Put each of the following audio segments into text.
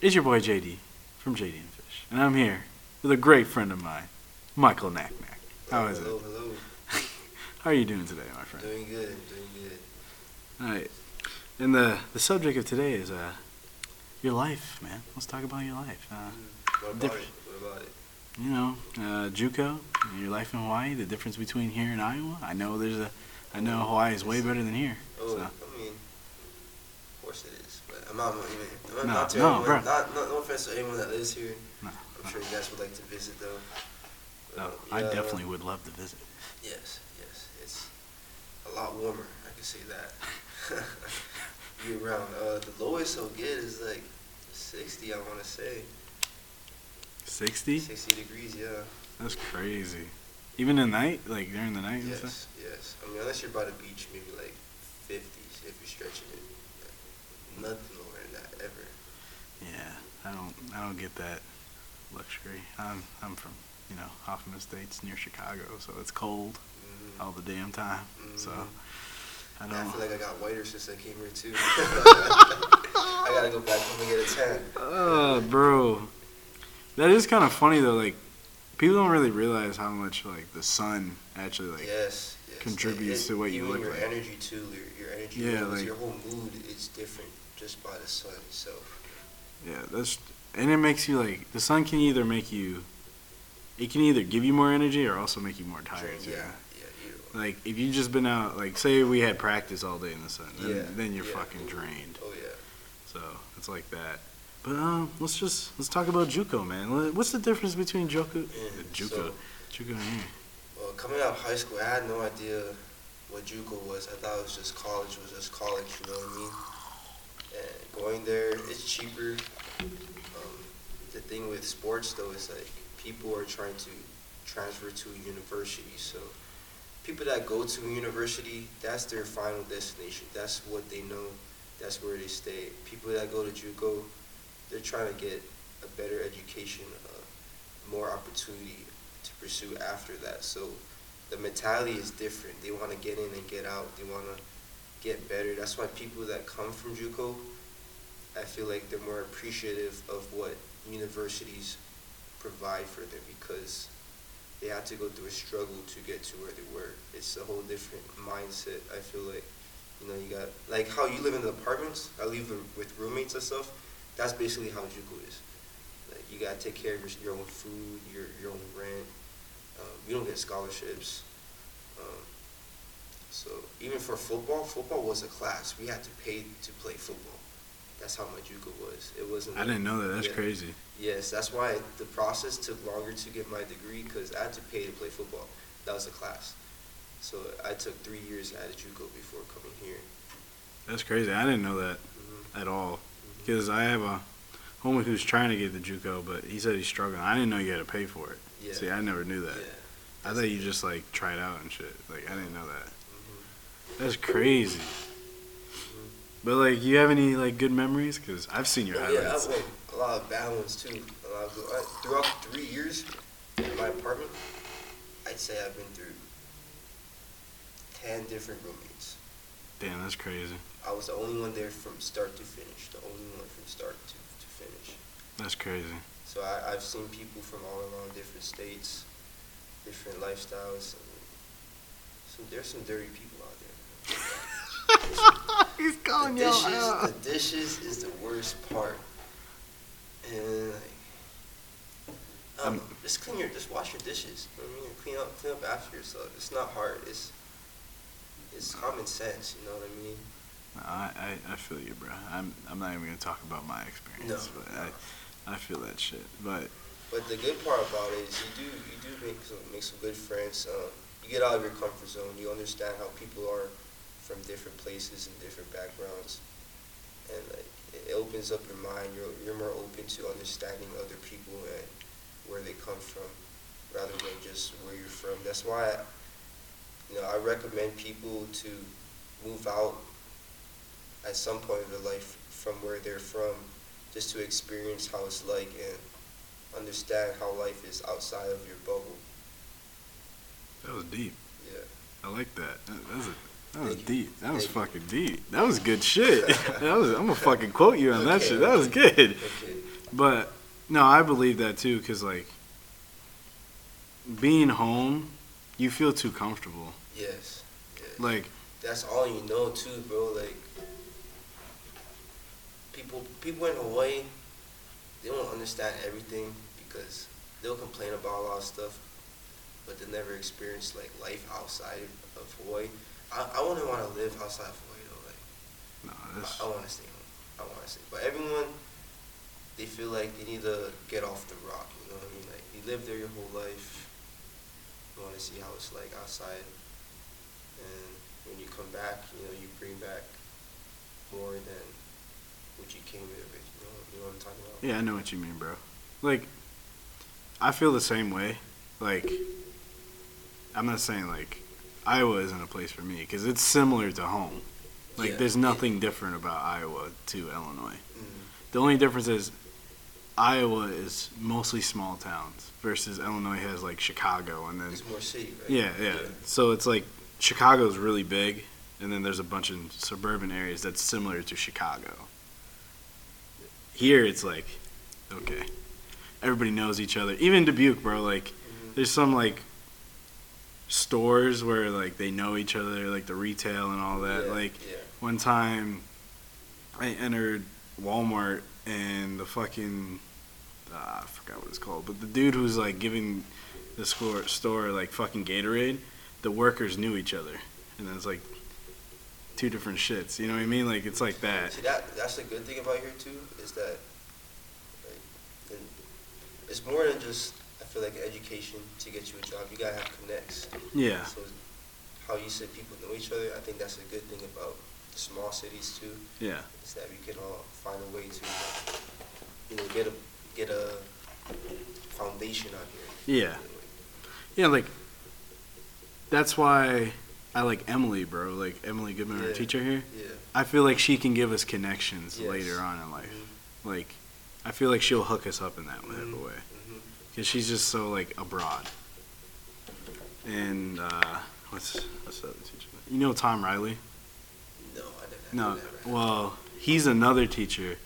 It's your boy JD from JD and Fish, and I'm here with a great friend of mine, Michael Nac Nac. How is hello, it? Hello, How are you doing today, my friend? Doing good, doing good. All right. And the the subject of today is uh your life, man. Let's talk about your life. Uh, What about different- it? What about it? you know, uh, JUCO, your life in Hawaii, the difference between here and Iowa. I know there's a, I know Hawaii is way better than here. Oh, So. I mean, of course it I'm not, even, No, not to no, anyone, bro. Not, no, no offense to anyone that lives here. No, I'm sure you guys would like to visit though. no, Uh, I yeah, definitely would love to visit. Yes, yes. It's a lot warmer. I can say that. Year round. Uh, the lowest I'll get is like 60. I want to say 60? 60 degrees. Yeah. That's crazy. Even at night, like during the night and stuff. Yes, yes. I mean, unless you're by the beach, maybe like 50s if you're stretching it. Nothing than that ever. Yeah, I don't, I don't get that luxury. I'm, I'm from, you know, Hoffman Estates near Chicago, so it's cold Mhm. all the damn time. So Mhm. I don't. I feel like I got whiter since I came here too. I gotta go back home and get a tan. Oh, bro. That is kind of funny though. Like, people don't really realize how much like the sun actually like. yes, yes. contributes to what you look your like. energy too. Your, your energy Yeah, levels, like- your whole mood is different just by the sun itself. Yeah, that's and it makes you like the sun can either make you. It can either give you more energy or also make you more tired. Yeah, yeah. Like if you just been out, like say we had practice all day in the sun, then, Yeah, then you're yeah. fucking drained. Oh yeah. So it's like that. But um, let's just let's talk about JUCO, man. What's the difference between JUCO, Yeah, JUCO, so- JUCO and here? Well, coming out of high school, I had no idea what JUCO was. I thought it was just college. Was just college. You know what I mean? And going there, it's cheaper. Um, the thing with sports though is like people are trying to transfer to a university. So people that go to a university, that's their final destination. That's what they know. That's where they stay. People that go to JUCO, they're trying to get a better education, uh, more opportunity to pursue after that. So the mentality is different. They want to get in and get out. They want to get better. That's why people that come from JUCO, I feel like they're more appreciative of what universities provide for them because they had to go through a struggle to get to where they were. It's a whole different mindset. I feel like, you know, you got like how you live in the apartments. I live with roommates and stuff. That's basically how JUCO is. Like you gotta take care of your, your own food, your your own rent. Um, you don't get scholarships. Um, so even for football, football was a class. We had to pay to play football. That's how my JUCO was. It wasn't. I didn't know that. That's yeah. crazy. Yes, that's why the process took longer to get my degree because I had to pay to play football. That was a class. So I took three years at JUCO before coming here. That's crazy. I didn't know that hmm at all. Because I have a homie who's trying to get the JUCO, but he said he's struggling. I didn't know you had to pay for it. Yeah. See, I never knew that. Yeah. I thought you just like tried out and shit. Like I didn't know that. That's crazy. But like, you have any like good memories? Cause I've seen your Oh, yeah. I've won a lot of bad ones too. A lot of throughout three years in my apartment, I'd say I've been through ten different roommates. Damn, that's crazy. I was the only one there from start to finish. The only one from start to, to finish. That's crazy. So I, I've seen people from all around different states, different lifestyles. And some, there's some dirty people out there. He's The calling you dishes, out. the dishes is the worst part. And like, I Um, just clean your, just wash your dishes. You know what I mean, clean up, clean up after yourself. It's not hard. It's, it's common sense. You know what I mean? I, I, I feel you, bro. I'm I'm not even gonna talk about my experience, No, but no. I I feel that shit. But But the good part about it is you do you do make some make some good friends. Um, you get out of your comfort zone. You understand how people are from different places and different backgrounds, and like, it opens up your mind. You're you're more open to understanding other people and where they come from, rather than just where you're from. That's why, you know, I recommend people to move out at some point in their life from where they're from, just to experience how it's like and understand how life is outside of your bubble. that was deep. Yeah. I like that. That, that was a, that was deep. That was fucking deep. That was good shit. that was I'm gonna fucking quote you on that Okay, shit. That was good. Okay. But no, I believe that too, cause like being home, you feel too comfortable. Yes. yes. Like That's all you know too, bro. Like people people in Hawaii, they don't understand everything because they'll complain about a lot of stuff, but they never experience like life outside of Hawaii. I, I wouldn't want to live outside of Hawaii. Like no, this, I, I want to stay home. I want to stay. But everyone, they feel like they need to get off the rock. You know what I mean? Like you live there your whole life. You want to see how it's like outside, and when you come back, you know you bring back more than what you came here with. You know, you know what I'm talking about? yeah, I know what you mean, bro. Like I feel the same way. Like I'm not saying like Iowa isn't a place for me, cause it's similar to home. Like Yeah, there's nothing different about Iowa to Illinois. Mhm. The only difference is Iowa is mostly small towns versus Illinois has like Chicago and then It's more city, right? yeah, yeah. So it's like Chicago's really big and then there's a bunch of suburban areas that's similar to Chicago. Here it's like okay. Everybody knows each other. Even Dubuque, bro, like Mhm. there's some like stores where like they know each other, like the retail and all that. Yeah, Like yeah. one time I entered Walmart and the fucking uh, I forgot what it's called, but the dude who's like giving the store store like fucking Gatorade, the workers knew each other, and it's like two different shits. You know what I mean? Like it's like that. See that that's the good thing about here too is that like, it's more than just feel like education to get you a job. You gotta have connects. Yeah, So how you said people know each other, I think that's a good thing about small cities too. yeah, Is that we can all find a way to you know get a get a foundation out here. yeah, yeah. Like that's why I like Emily, bro. Like Emily Goodman, our teacher here. Yeah. I feel like she can give us connections Yes. later on in life. Mhm. Like, I feel like she'll hook us up in that Mhm. way. Because she's just so, like, abroad. And, uh, what's, what's the other teacher? You know Tom Riley? No, I didn't. No. Well, he's another teacher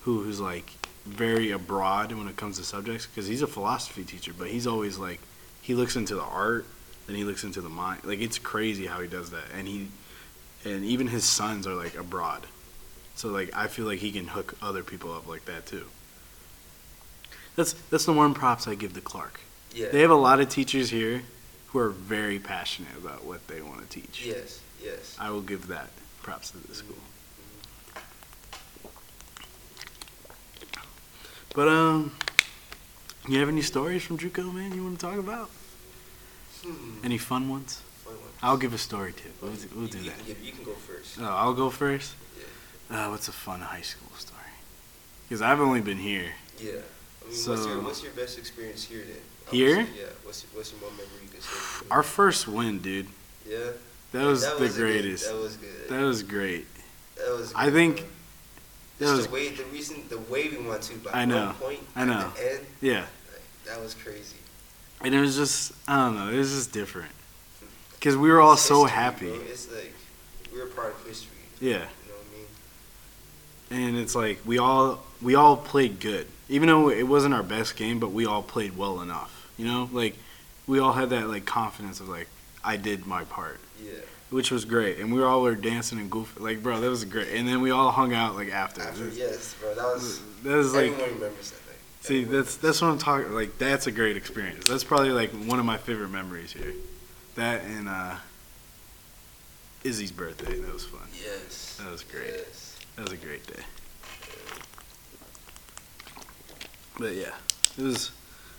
who, who's, like, very abroad when it comes to subjects. Because he's a philosophy teacher, but he's always, like, he looks into the art, then he looks into the mind. Like, it's crazy how he does that. And he, and even his sons are, like, abroad. So, like, I feel like he can hook other people up like that, too. That's, that's the one props I give to Clarke. yeah. They have a lot of teachers here who are very passionate about what they want to teach. Yes. Yes. I will give that props to the school. But um, you have any stories from JUCO, man? You want to talk about? Hmm. Any fun ones? Fun one. I'll give a story too. We'll do, we'll do you, that. You, you can go first. Oh, I'll go first. Yeah. Uh, what's a fun high school story? Because I've only been here. Yeah. I mean, what's So- your what's your best experience here then? Here? say, yeah. What's your, what's your one memory you could say? Our first win, dude. yeah. That was That the good- greatest. that was good. That was great. That was. I think bro. that Just was- the way the reason the way we went to by I know, one point I know. the end, Yeah. like, that was crazy. And it was just, I don't know, it was just different. Because we were all so happy. bro. It's like we were part of history. Yeah. You know what I mean? and it's like we all we all played good even though it wasn't our best game but we all played well enough you know like we all had that like confidence of like i did my part Yeah. which was great and we all were dancing and goofing like bro that was great and then we all hung out like after, After, This- yes, bro. That was. that was like everyone remembers that night. see Everyone that's that's what i'm talking like that's a great experience that's probably like one of my favorite memories here that and uh izzy's birthday that was fun Yes. that was great Yes. That was a great day. But yeah, it was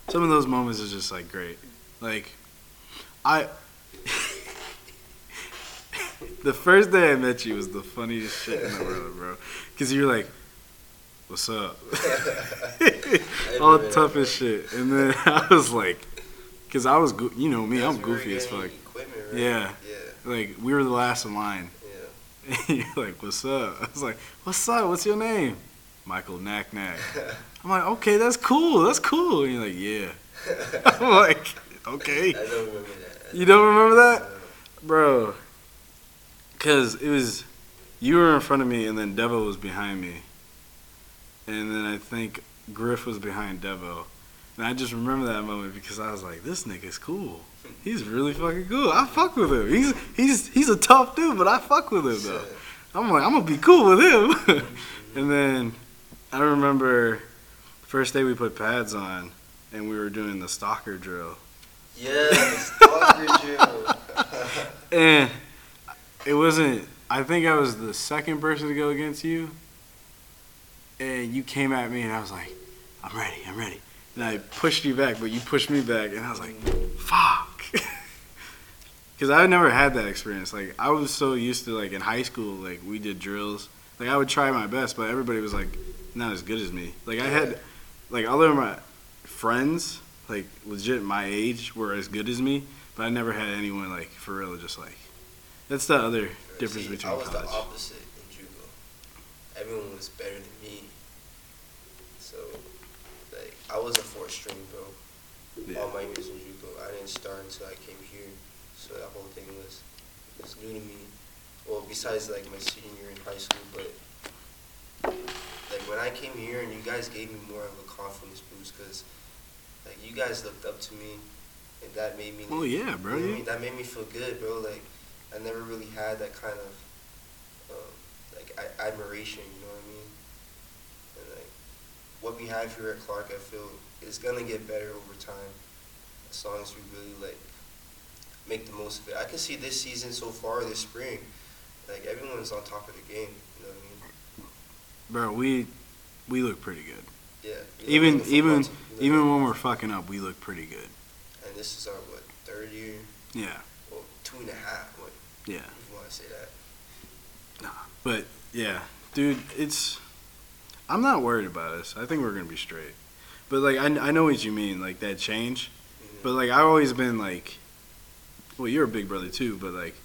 some of those moments is just like great. Like I the first day I met you was the funniest shit in the world, bro. Cause you were like, "What's up?" All tough as shit, and then I was like, "Cause I was, go- you know me, I'm where we were goofy as fuck. Right? Yeah. Yeah. Like we were the last in line." Yeah. And you're like, what's up? I was like, what's up? What's your name? Michael Nac Nac. I'm like, okay, that's cool. That's cool. And you're like, yeah. I'm like, okay. I don't remember that. You don't remember that? Bro. Because it was, you were in front of me and then Devo was behind me. And then I think Griff was behind Devo. And I just remember that moment because I was like, this nigga's cool. He's really fucking cool. I fuck with him. He's he's he's a tough dude, but I fuck with him though. I'm like, I'm gonna be cool with him. and then I remember first day we put pads on and we were doing the stalker drill. Yes, stalker drill. And it wasn't I think I was the second person to go against you. And you came at me and I was like, I'm ready, I'm ready. And I pushed you back, but you pushed me back and I was like, fuck. Cause I had never had that experience. Like I was so used to like in high school, like we did drills. Like I would try my best, but everybody was like not as good as me. Like I had, like other of my friends, like legit my age, were as good as me, but I never had anyone like for real, just like. That's the other difference See, between I was college. the opposite in JUCO. Everyone was better than me. So, like, I was a fourth string, bro. Yeah. All my years in JUCO, I didn't start until I came here. So that whole thing was was new to me. Well, besides like my senior year in high school, but like when I came here and you guys gave me more of a confidence boost, cause like you guys looked up to me, and that made me. Oh yeah, bro. You know I mean? That made me feel good, bro. Like I never really had that kind of um, like I, admiration. You know what I mean? And like what we have here at Clarke, I feel is gonna get better over time as long as we really like make the most of it. I can see this season so far, this spring, like everyone's on top of the game. You know what I mean? Bro, we we look pretty good. Yeah. Even football even team, you know even what I mean? when we're fucking up, we look pretty good. and this is our what third year, Yeah, well two and a half. What yeah. if you want to say that? Nah, but yeah, dude, it's. I'm not worried about us. I think we're gonna be straight. But like, I, I know what you mean, like that change. Mhm. But like, I've always been like, well, you're a big brother too, but like,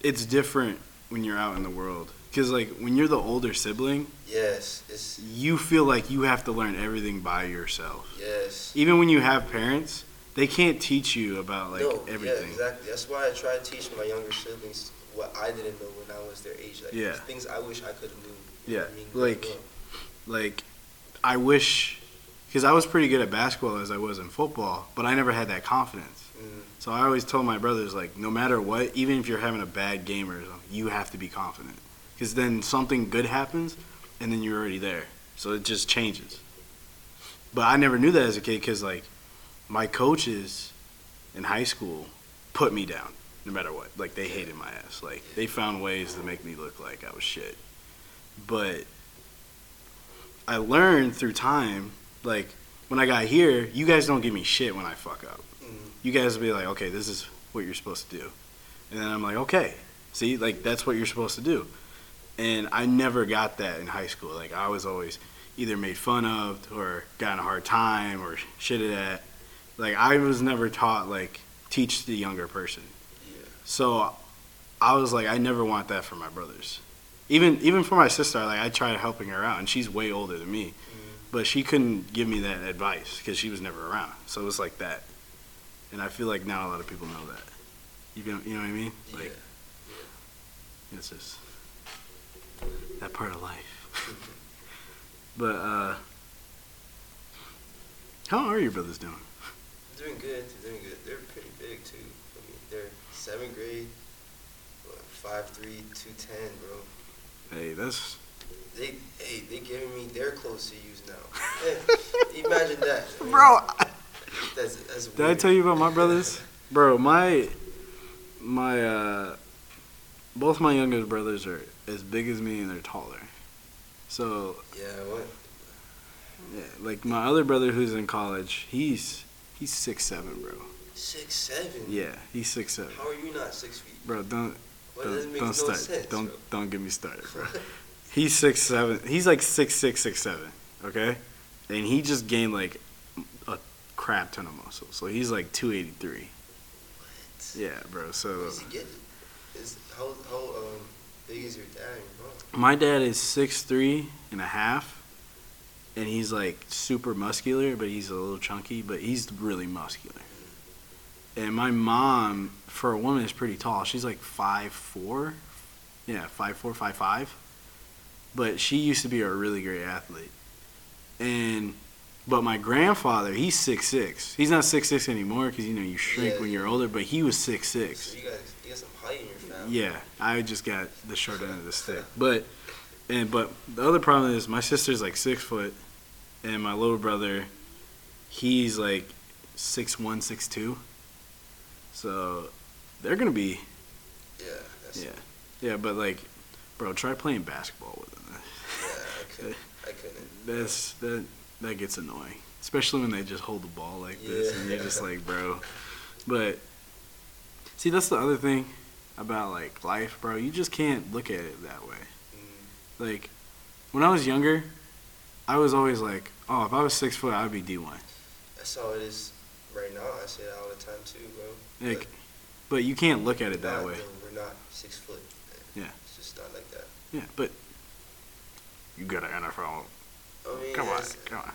it's different when you're out in the world. Cause like when you're the older sibling, yes, it's you feel like you have to learn everything by yourself. yes. Even when you have parents, they can't teach you about like no, everything. Yeah, exactly. That's why I try to teach my younger siblings what I didn't know when I was their age. Like Yeah. things I wish I could have knew. Yeah, I mean? Like- like I wish because I was pretty good at basketball as I was in football, but I never had that confidence. Mhm. So I always told my brothers like, no matter what, even if you're having a bad game or something, you have to be confident because then something good happens, and then you're already there. So it just changes. But I never knew that as a kid because like my coaches in high school put me down no matter what. Like they hated my ass. Like they found ways to make me look like I was shit. But I learned through time, like when I got here, you guys don't give me shit when I fuck up. Mhm. You guys will be like, okay, this is what you're supposed to do. And then I'm like, okay, see, like that's what you're supposed to do. And I never got that in high school. Like I was always either made fun of or got in a hard time or shitted at. Like I was never taught like teach the younger person. Yeah. So I was like, I never want that for my brothers. Even even for my sister, like I tried helping her out, and she's way older than me, Mhm. but she couldn't give me that advice because she was never around. So it was like that, and I feel like now a lot of people know that. You know, you know what I mean? Yeah. Like it's just that part of life. but uh, how are your brothers doing? Doing good. They're doing good. They're pretty big too. I mean, they're seventh grade, five three, two ten, bro. Hey, that's They, hey, they giving me their clothes to use now. Hey, imagine that, I mean, bro. That's that's Did I tell you about my brothers? Bro, my my uh both my youngest brothers are as big as me and they're taller. So Yeah, what? yeah, like my other brother who's in college, he's he's six seven, bro. Six seven. Yeah, he's six seven. How are you not six feet? Bro, don't Well, don't, don't no start. sense. don't bro. don't get me started, bro. He's six seven. He's like six six six seven. Okay, and he just gained like a crap ton of muscle. So he's like two eighty three. What? Yeah, bro. So Where's he getting? Is how how um big is your dad? My dad is six three and a half, and he's like super muscular, but he's a little chunky, but he's really muscular. And my mom, for a woman, is pretty tall. She's like five four, yeah, five four, five five. But she used to be a really great athlete, and but my grandfather, he's six six. He's not six six anymore because you know you shrink Yeah, when you're older. But he was six So six. you guys, you got some height in your. Yeah, I just got the short end of the stick. But and but the other problem is my sister's like six foot, and my little brother, he's like six one, six two. So they're gonna be Yeah, that's, yeah, yeah. But like, bro, try playing basketball with them. yeah, I couldn't, I couldn't. That's that that gets annoying, especially when they just hold the ball like this, and you're just like, bro. But see, that's the other thing about like life, bro. You just can't look at it that way. Mm, Like when I was younger, I was always like, oh, if I was six foot, I'd be D one. that's how it is right now. I say that all the time too, bro. Like, but you can't look at it that way. We're not six foot. Yeah. It's just not like that. Yeah, but you got an NFL. I mean, Come on, it's come on.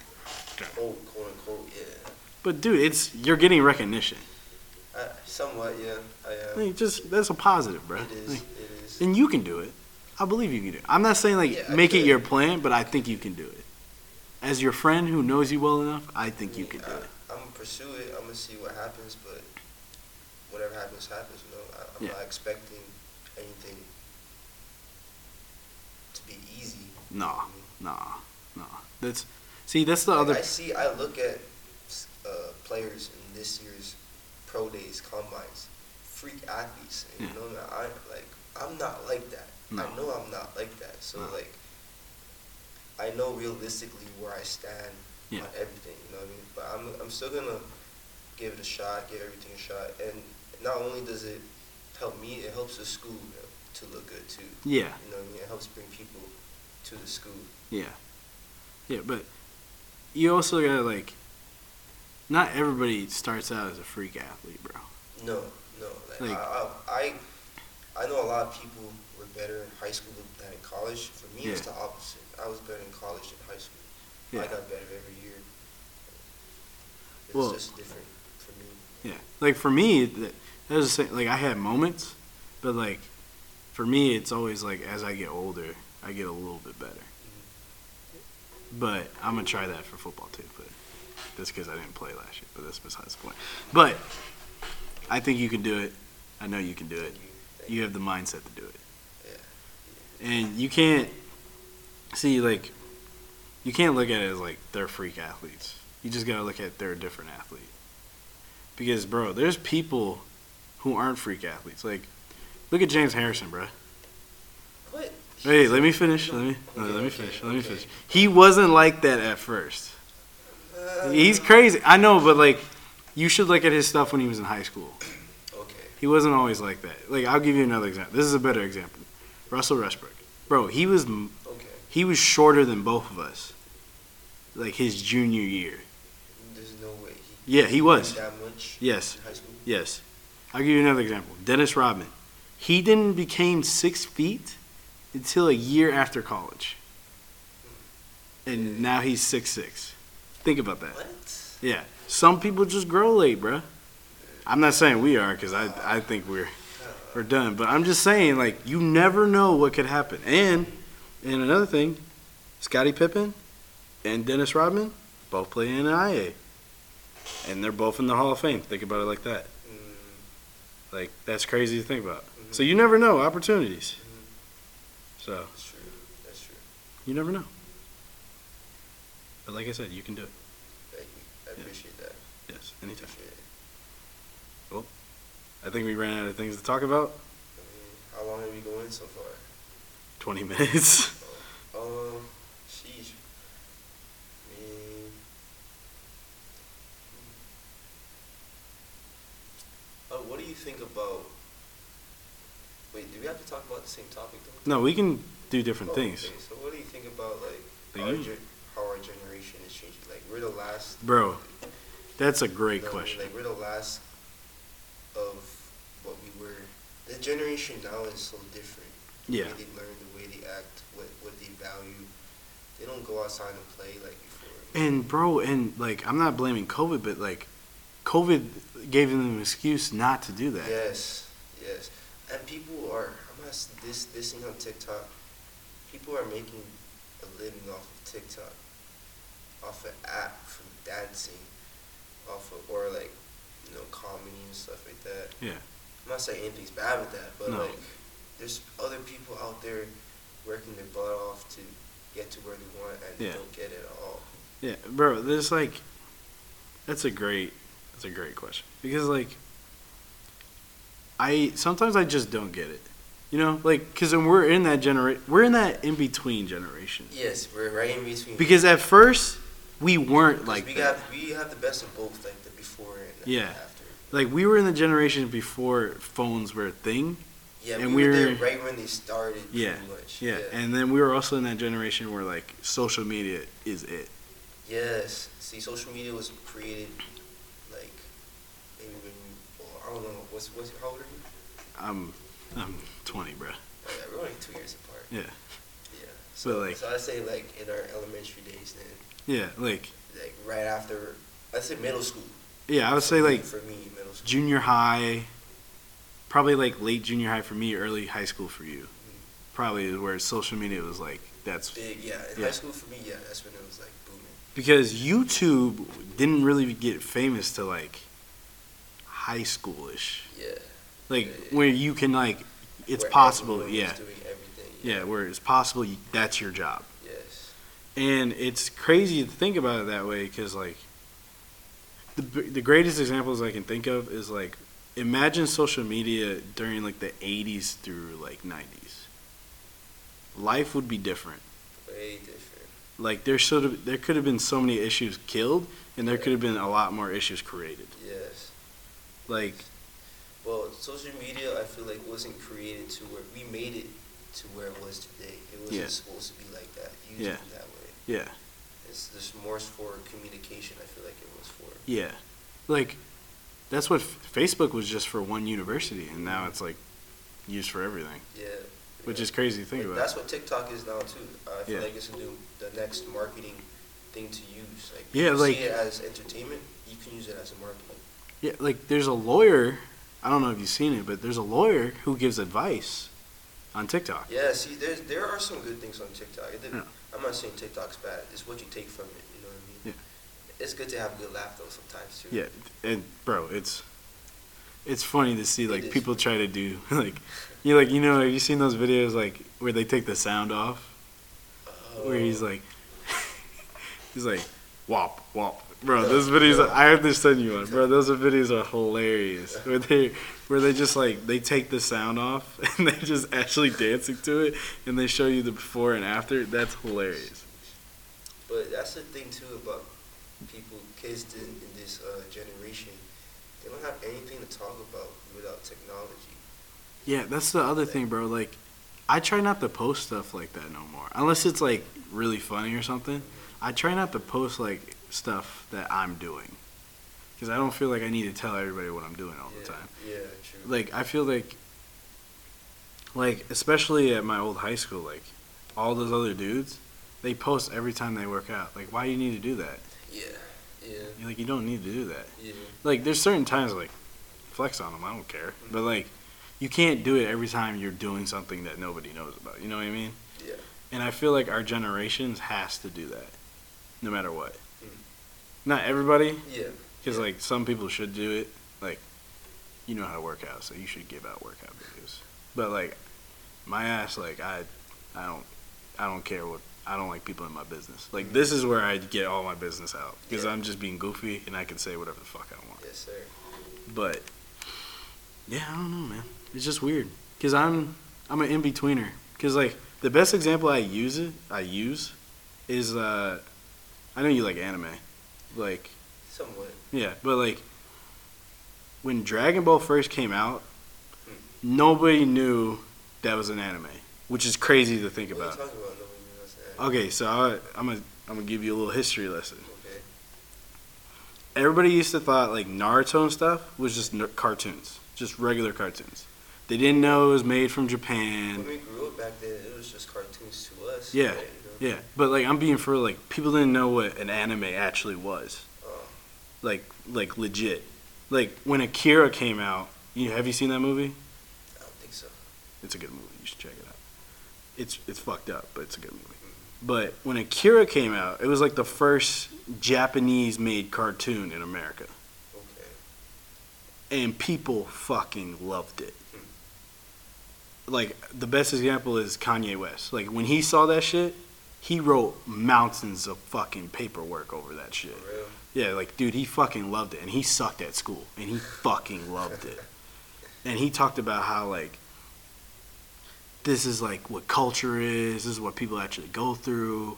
Quote, quote unquote, yeah. But dude, it's you're getting recognition. I, somewhat, yeah. I am. Like, just that's a positive, bro. it is. Like, it is. and you can do it. I believe you can do it. I'm not saying like Yeah, make it your plan, but I think you can do it. As your friend who knows you well enough, I think you can do I, it. I'm gonna pursue it. I'm gonna see what happens, but whatever happens, happens. You know, I, I'm Yeah. not expecting anything to be easy. No, I mean, no, no. That's see, that's the like, other. I see. I look at uh, players in this year's pro days, combines, freak athletes, and you Yeah. know, I like. I'm not like that. No. I know I'm not like that. So No. like, I know realistically where I stand Yeah. on everything. You know what I mean? But I'm I'm still gonna give it a shot, give everything a shot, and not only does it help me, it helps the school you to look good too. Yeah, You know what I mean? It helps bring people to the school. yeah, yeah. But you also gotta like. Not everybody starts out as a freak athlete, bro. No, no. Like, Like- I, I, I know a lot of people were better in high school than in college. For me, it's the opposite. I was better in college than high school. Yeah. I got better every year. It's Well- just different for me. Yeah, like for me, that that was the same. Like I had moments, but like for me, it's always like as I get older, I get a little bit better. Mm-hmm. But I'm gonna try that for football too. But just because I didn't play last year, but that's besides the point. But I think you can do it. I know you can do it. You. Have the mindset to do it, Yeah. and you can't see like you can't look at it as like they're freak athletes. You just gotta look at they're a different athlete. Because bro, there's people who aren't freak athletes. Like, look at James Harrison, bro. What? Hey, let me finish. Let me no, let me finish. Let me finish. He wasn't like that at first. He's crazy. I know, but like, you should look at his stuff when he was in high school. Okay. He wasn't always like that. Like, I'll give you another example. This is a better example. Russell Westbrook, bro. He was Okay. he was shorter than both of us. Like his junior year. There's no way he. Yeah, he was. That much. Yes. In high school. Yes. I'll give you another example. Dennis Rodman. He didn't became six feet until a year after college. And mm. now he's six six. Think about that. What? Yeah. Some people just grow late, bruh. I'm not saying we are, because I, I think we're we're done. But I'm just saying, like, you never know what could happen. And and another thing, Scottie Pippen and Dennis Rodman both play in the IA. And they're both in the Hall of Fame. Think about it like that. Mm, Like that's crazy to think about. Mhm. So you never know opportunities. mhm. So That's true. That's true. you never know. But like I said, you can do it. Thank you. I Yeah. appreciate that. Yes, anytime. Appreciate it. I think we ran out of things to talk about. I mean, how long have we going so far? Twenty minutes. Um, sheesh. I mean, oh, what do you think about? Wait, do we have to talk about the same topic though? no, we can do different Oh, things, Okay, so what do you think about like The our how our generation is changing? Like we're the last. bro. That's a great know what I mean? question. Like we're the last of what we were. The generation now is so different. Yeah. The way they learn, the way they act, what what they value. They don't go outside and play like before. And bro, and like I'm not blaming COVID, but like COVID gave them an excuse not to do that. Yes, yes. And people are, I'm not this this thing on TikTok. People are making living off of TikTok. off an app from dancing, off of or like you know comedy and stuff like that. Yeah. I'm not saying anything's bad with that, but No. like there's other people out there working their butt off to get to where they want and Yeah. they don't get it at all. Yeah, bro. There's like, that's a great, that's a great question because like, I sometimes I just don't get it, you know, like because we're in that generation, we're in that in between generation. Yes, we're right in between. Because at first we weren't like we that. got we have the best of both, like the before and the Yeah. after. Like we were in the generation before phones were a thing. Yeah, And we were we're- there right when they started. Yeah, much. Yeah, and then we were also in that generation where like social media is it. Yes. See, social media was created like maybe when well, I don't know what's what's how old are you? I'm I'm 20, bro. Yeah, we're only two years apart. Yeah, Yeah. So like- so I say like in our elementary days then, yeah, like like right after I say middle school. yeah, I would say like for me middle school. junior high, probably like late junior high for me, early high school for you. Mm-hmm. Probably is where social media was like that's Big yeah. In Yeah. high school for me yeah that's when it was like booming. because YouTube didn't really get famous to like high schoolish, Yeah. Like where you can like it's Where possible, everyone yeah, Doing everything. yeah, where it's possible you, that's your job. Yes. And it's crazy to think about it that way because, like, the, the greatest examples I can think of is, like, imagine social media during, like, the 80s through, like, 90s. Life would be different. Way different. Like, there should have, there could have been so many issues killed, and there could have been a lot more issues created. Yes. Like, Well, social media, I feel like wasn't created to where we made it to where it was today. It wasn't Yeah. supposed to be like that. Used Yeah. that way. yeah, It's just more for communication. I feel like it was for. yeah. Like, that's what F- Facebook was just for one university, and now it's, like, used for everything, Yeah. which yeah. is crazy to think But about. That's what TikTok is now too. I feel Yeah. like it's a new, the next marketing thing to use. Like Yeah, you like- see it as entertainment, you can use it as a marketing. Yeah, like there's a lawyer. I don't know if you've seen it, but there's a lawyer who gives advice on TikTok. Yeah, see, there's there are some good things on TikTok. Yeah. I'm not saying TikTok's bad. It's what you take from it. You know what I mean? Yeah. It's good to have a good laugh though sometimes too. Yeah, and bro, it's it's funny to see like people try to do like you like you know have you seen those videos like where they take the sound off where he's Oh. like he's like wop wop bro those videos I have to send you one bro those videos are hilarious where they where they just like they take the sound off and they're just actually dancing to it and they show you the before and after that's hilarious But that's the thing too about people, kids in, in this uh, generation. They don't have anything to talk about without technology. Yeah, that's the other thing, bro. Like, I try not to post stuff like that no more, unless it's like really funny or something. I try not to post like stuff that I'm doing, because I don't feel like I need to tell everybody what I'm doing all yeah, the time. Yeah, true. Like, I feel like, like especially at my old high school, like all those other dudes, they post every time they work out. Like, why do you need to do that? yeah, yeah, You're like, you don't need to do that. yeah. Like, there's certain times like flex on them. I don't care, mm-hmm. but like, you can't do it every time you're doing something that nobody knows about. You know what I mean? Yeah. And I feel like our generations has to do that, no matter what. Not everybody, Yeah. because yeah. like some people should do it. Like, you know how to work out, so you should give out workout videos. But like, my ass, like I, I don't, I don't care what. I don't like people in my business. Like this is where I get all my business out because Yeah. I'm just being goofy and I can say whatever the fuck I want. Yes, sir. But yeah, I don't know, man. It's just weird because I'm I'm an in betweener. Because like the best example I use it I use is uh I know you like anime, like Somewhat. yeah, but like when Dragon Ball first came out, hmm. nobody knew that was an anime, which is crazy to think What are you about. about? Okay, so I, I'm gonna I'm gonna give you a little history lesson. Okay. everybody used to thought like Naruto and stuff was just ner- cartoons, just regular cartoons. They didn't know it was made from Japan. When we grew up back then, it was just cartoons to us. Yeah, right? Yeah, but like I'm being for like people didn't know what an anime actually was, Oh, like like legit. Like when Akira came out, you have you seen that movie? I don't think so. It's a good movie. You should check it out. It's it's fucked up, but it's a good movie. But when Akira came out, it was like the first Japanese made cartoon in America. Okay. and people fucking loved it. Like the best example is Kanye West. Like when he saw that shit, he wrote mountains of fucking paperwork over that shit. Yeah, like dude, he fucking loved it, and he sucked at school, and he fucking loved it. And he talked about how like this is like what culture is. This is what people actually go through,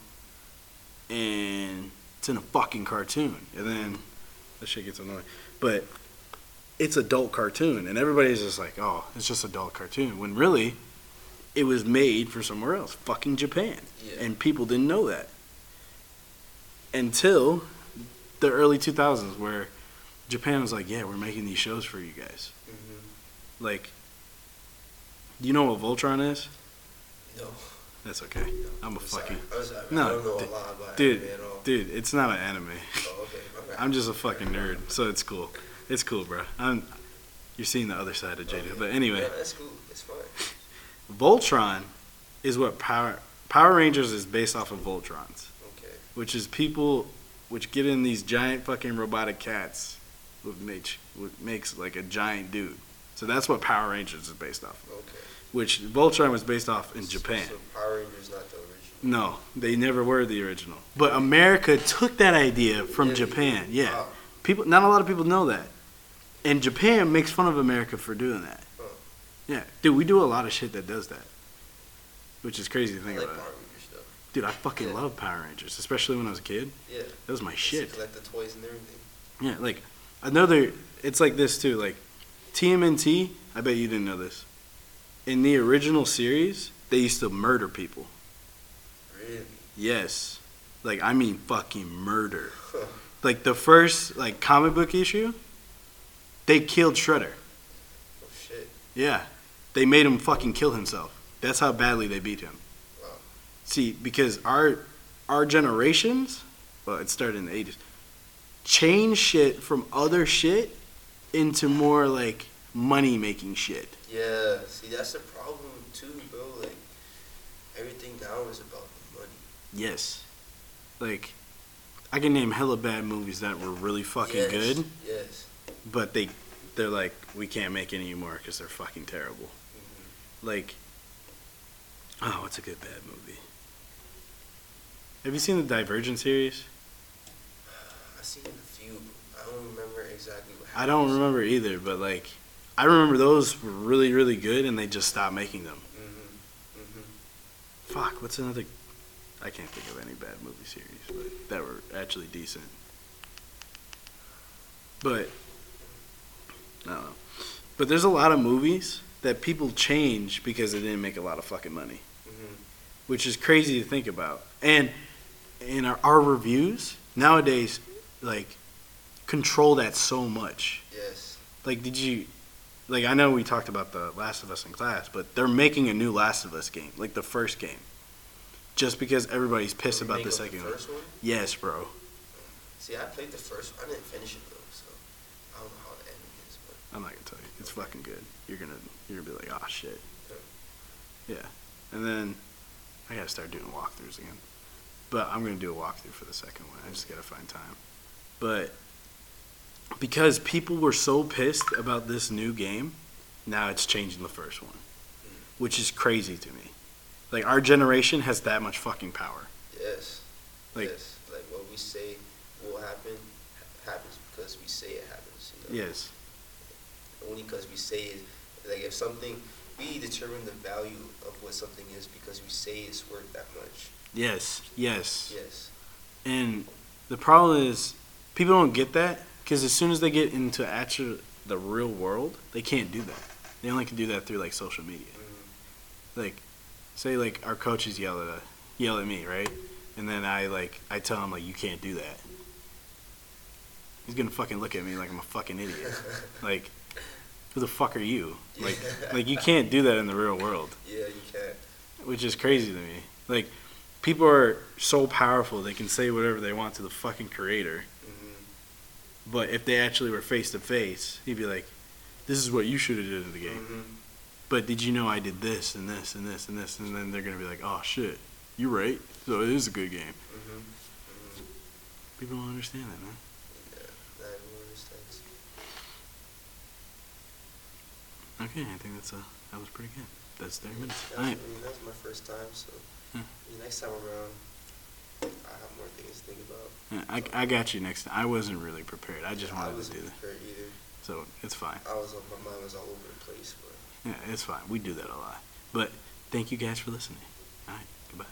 and it's in a fucking cartoon. And then that shit gets annoying, but it's adult cartoon, and everybody's just like, oh, it's just adult cartoon. When really, it was made for somewhere else, fucking Japan, Yeah. and people didn't know that until the early 2000s, where Japan was like, yeah, we're making these shows for you guys. hmm Like, do you know what Voltron is? No. That's okay. I'm a sorry. fucking I'm sorry. No, I don't know d- a lot about dude, anime at all. dude. It's not an anime. Oh, okay. I'm just a fucking nerd, so it's cool. It's cool, bro. I'm. You're seeing the other side of Jada, Okay. but anyway, Yeah, that's cool. It's fine. Voltron is what Power Power Rangers is based off of Voltrons, Okay. which is people which get in these giant fucking robotic cats, which makes which makes like a giant dude. So that's what Power Rangers is based off of. Okay. Which Voltron was based off in Japan. So Power Rangers not the original. No, they never were the original. But America took that idea from Yeah. Japan. Yeah. Wow. People not a lot of people know that. And Japan makes fun of America for doing that. Yeah. Dude, we do a lot of shit that does that. Which is crazy to I think like about. Power Rangers stuff. Dude, I fucking Yeah. love Power Rangers, especially when I was a kid. Yeah. That was my shit. Collect the toys and everything. Yeah, like another it's like this too, like TMNT, I bet you didn't know this. In the original series, they used to murder people. Really? Yes. Like I mean fucking murder. Like the first like comic book issue, they killed Shredder. Oh shit. Yeah. They made him fucking kill himself. That's how badly they beat him. Wow. See, because our our generations, well, it started in the eighties, change shit from other shit into more like money making shit. Yeah. See, that's the problem too, bro. Like everything now is about the money. Yes. Like I can name hella bad movies that were really fucking yes. good, Yes. but they they're like we can't make any anymore because they're fucking terrible. Like, oh, what's a good bad movie? Have you seen the Divergent series? I've seen a few. I don't remember exactly what I don't remember either, but like, I remember those were really, really good, and they just stopped making them. hmm hmm Fuck, what's another? I can't think of any bad movie series, but that were actually decent. But I don't know. But there's a lot of movies that people change because they didn't make a lot of fucking money, hmm which is crazy to think about. And in our, our reviews nowadays, like, control that so much. Yes. Like, did you? Like, I know we talked about the Last of Us in class, but they're making a new Last of Us game, like the first game, just because everybody's pissed about the second one. first one. Yes, bro. See, I played the first one. I didn't finish it though, so I don't know how the ending is. But I'm not gonna tell you. It's fucking good. You're gonna you're gonna be like, oh shit. Yeah. And then I gotta start doing walkthroughs again. But I'm gonna do a walkthrough for the second one. I just gotta find time. But because people were so pissed about this new game, now it's changing the first one. Which is crazy to me. Like our generation has that much fucking power. yes. Like- yes. Like what we say will happen happens because we say it happens. You know? Yes. Only because we say it. Like if something, we determine the value of what something is because we say it's worth that much. Yes. Yes. Yes. And the problem is, people don't get that because as soon as they get into actual the real world, they can't do that. They only can do that through like social media. Mm, Like, say like our coaches yell at yell at me, right? And then I like I tell him like you can't do that. He's gonna fucking look at me like I'm a fucking idiot. Like, who the fuck are you? Like, like you can't do that in the real world yeah, you can't. which is crazy to me. Like, people are so powerful they can say whatever they want to the fucking creator. hmm But if they actually were face to face, he'd be like, "This is what you should have did in the game." hmm But did you know I did this and this and this and this? And then they're gonna be like, "Oh shit, you're right. So it is a good game." hmm People don't understand that, man. Yeah, not everyone understands. Okay, I think that's uh that was pretty good. That's thirty minutes. That was, right. I mean, that was my first time, so Yeah. next time around, I have more things to think about. Yeah, I, I got you next time. I wasn't really prepared. I just I wanted to wasn't do that. prepared either. So it's fine. I was, my mind was all over the place, but. Yeah, it's fine. We do that a lot. But thank you guys for listening. All right. Goodbye.